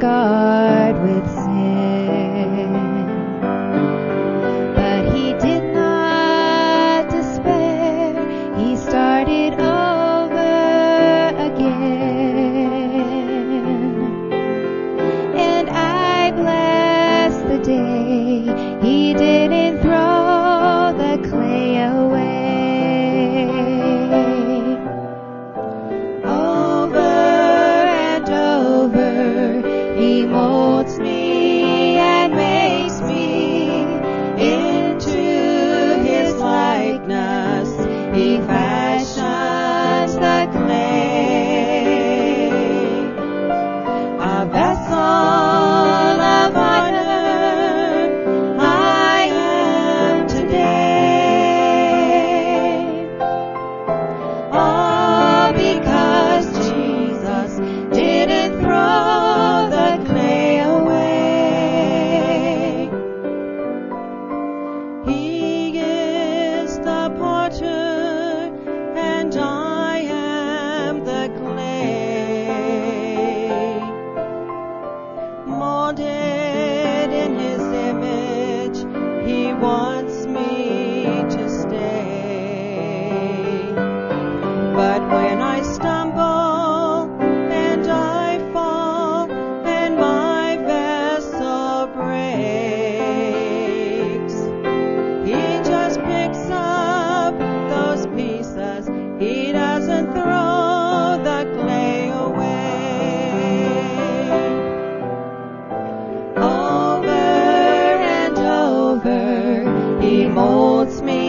Namaskar. molds me. He molds me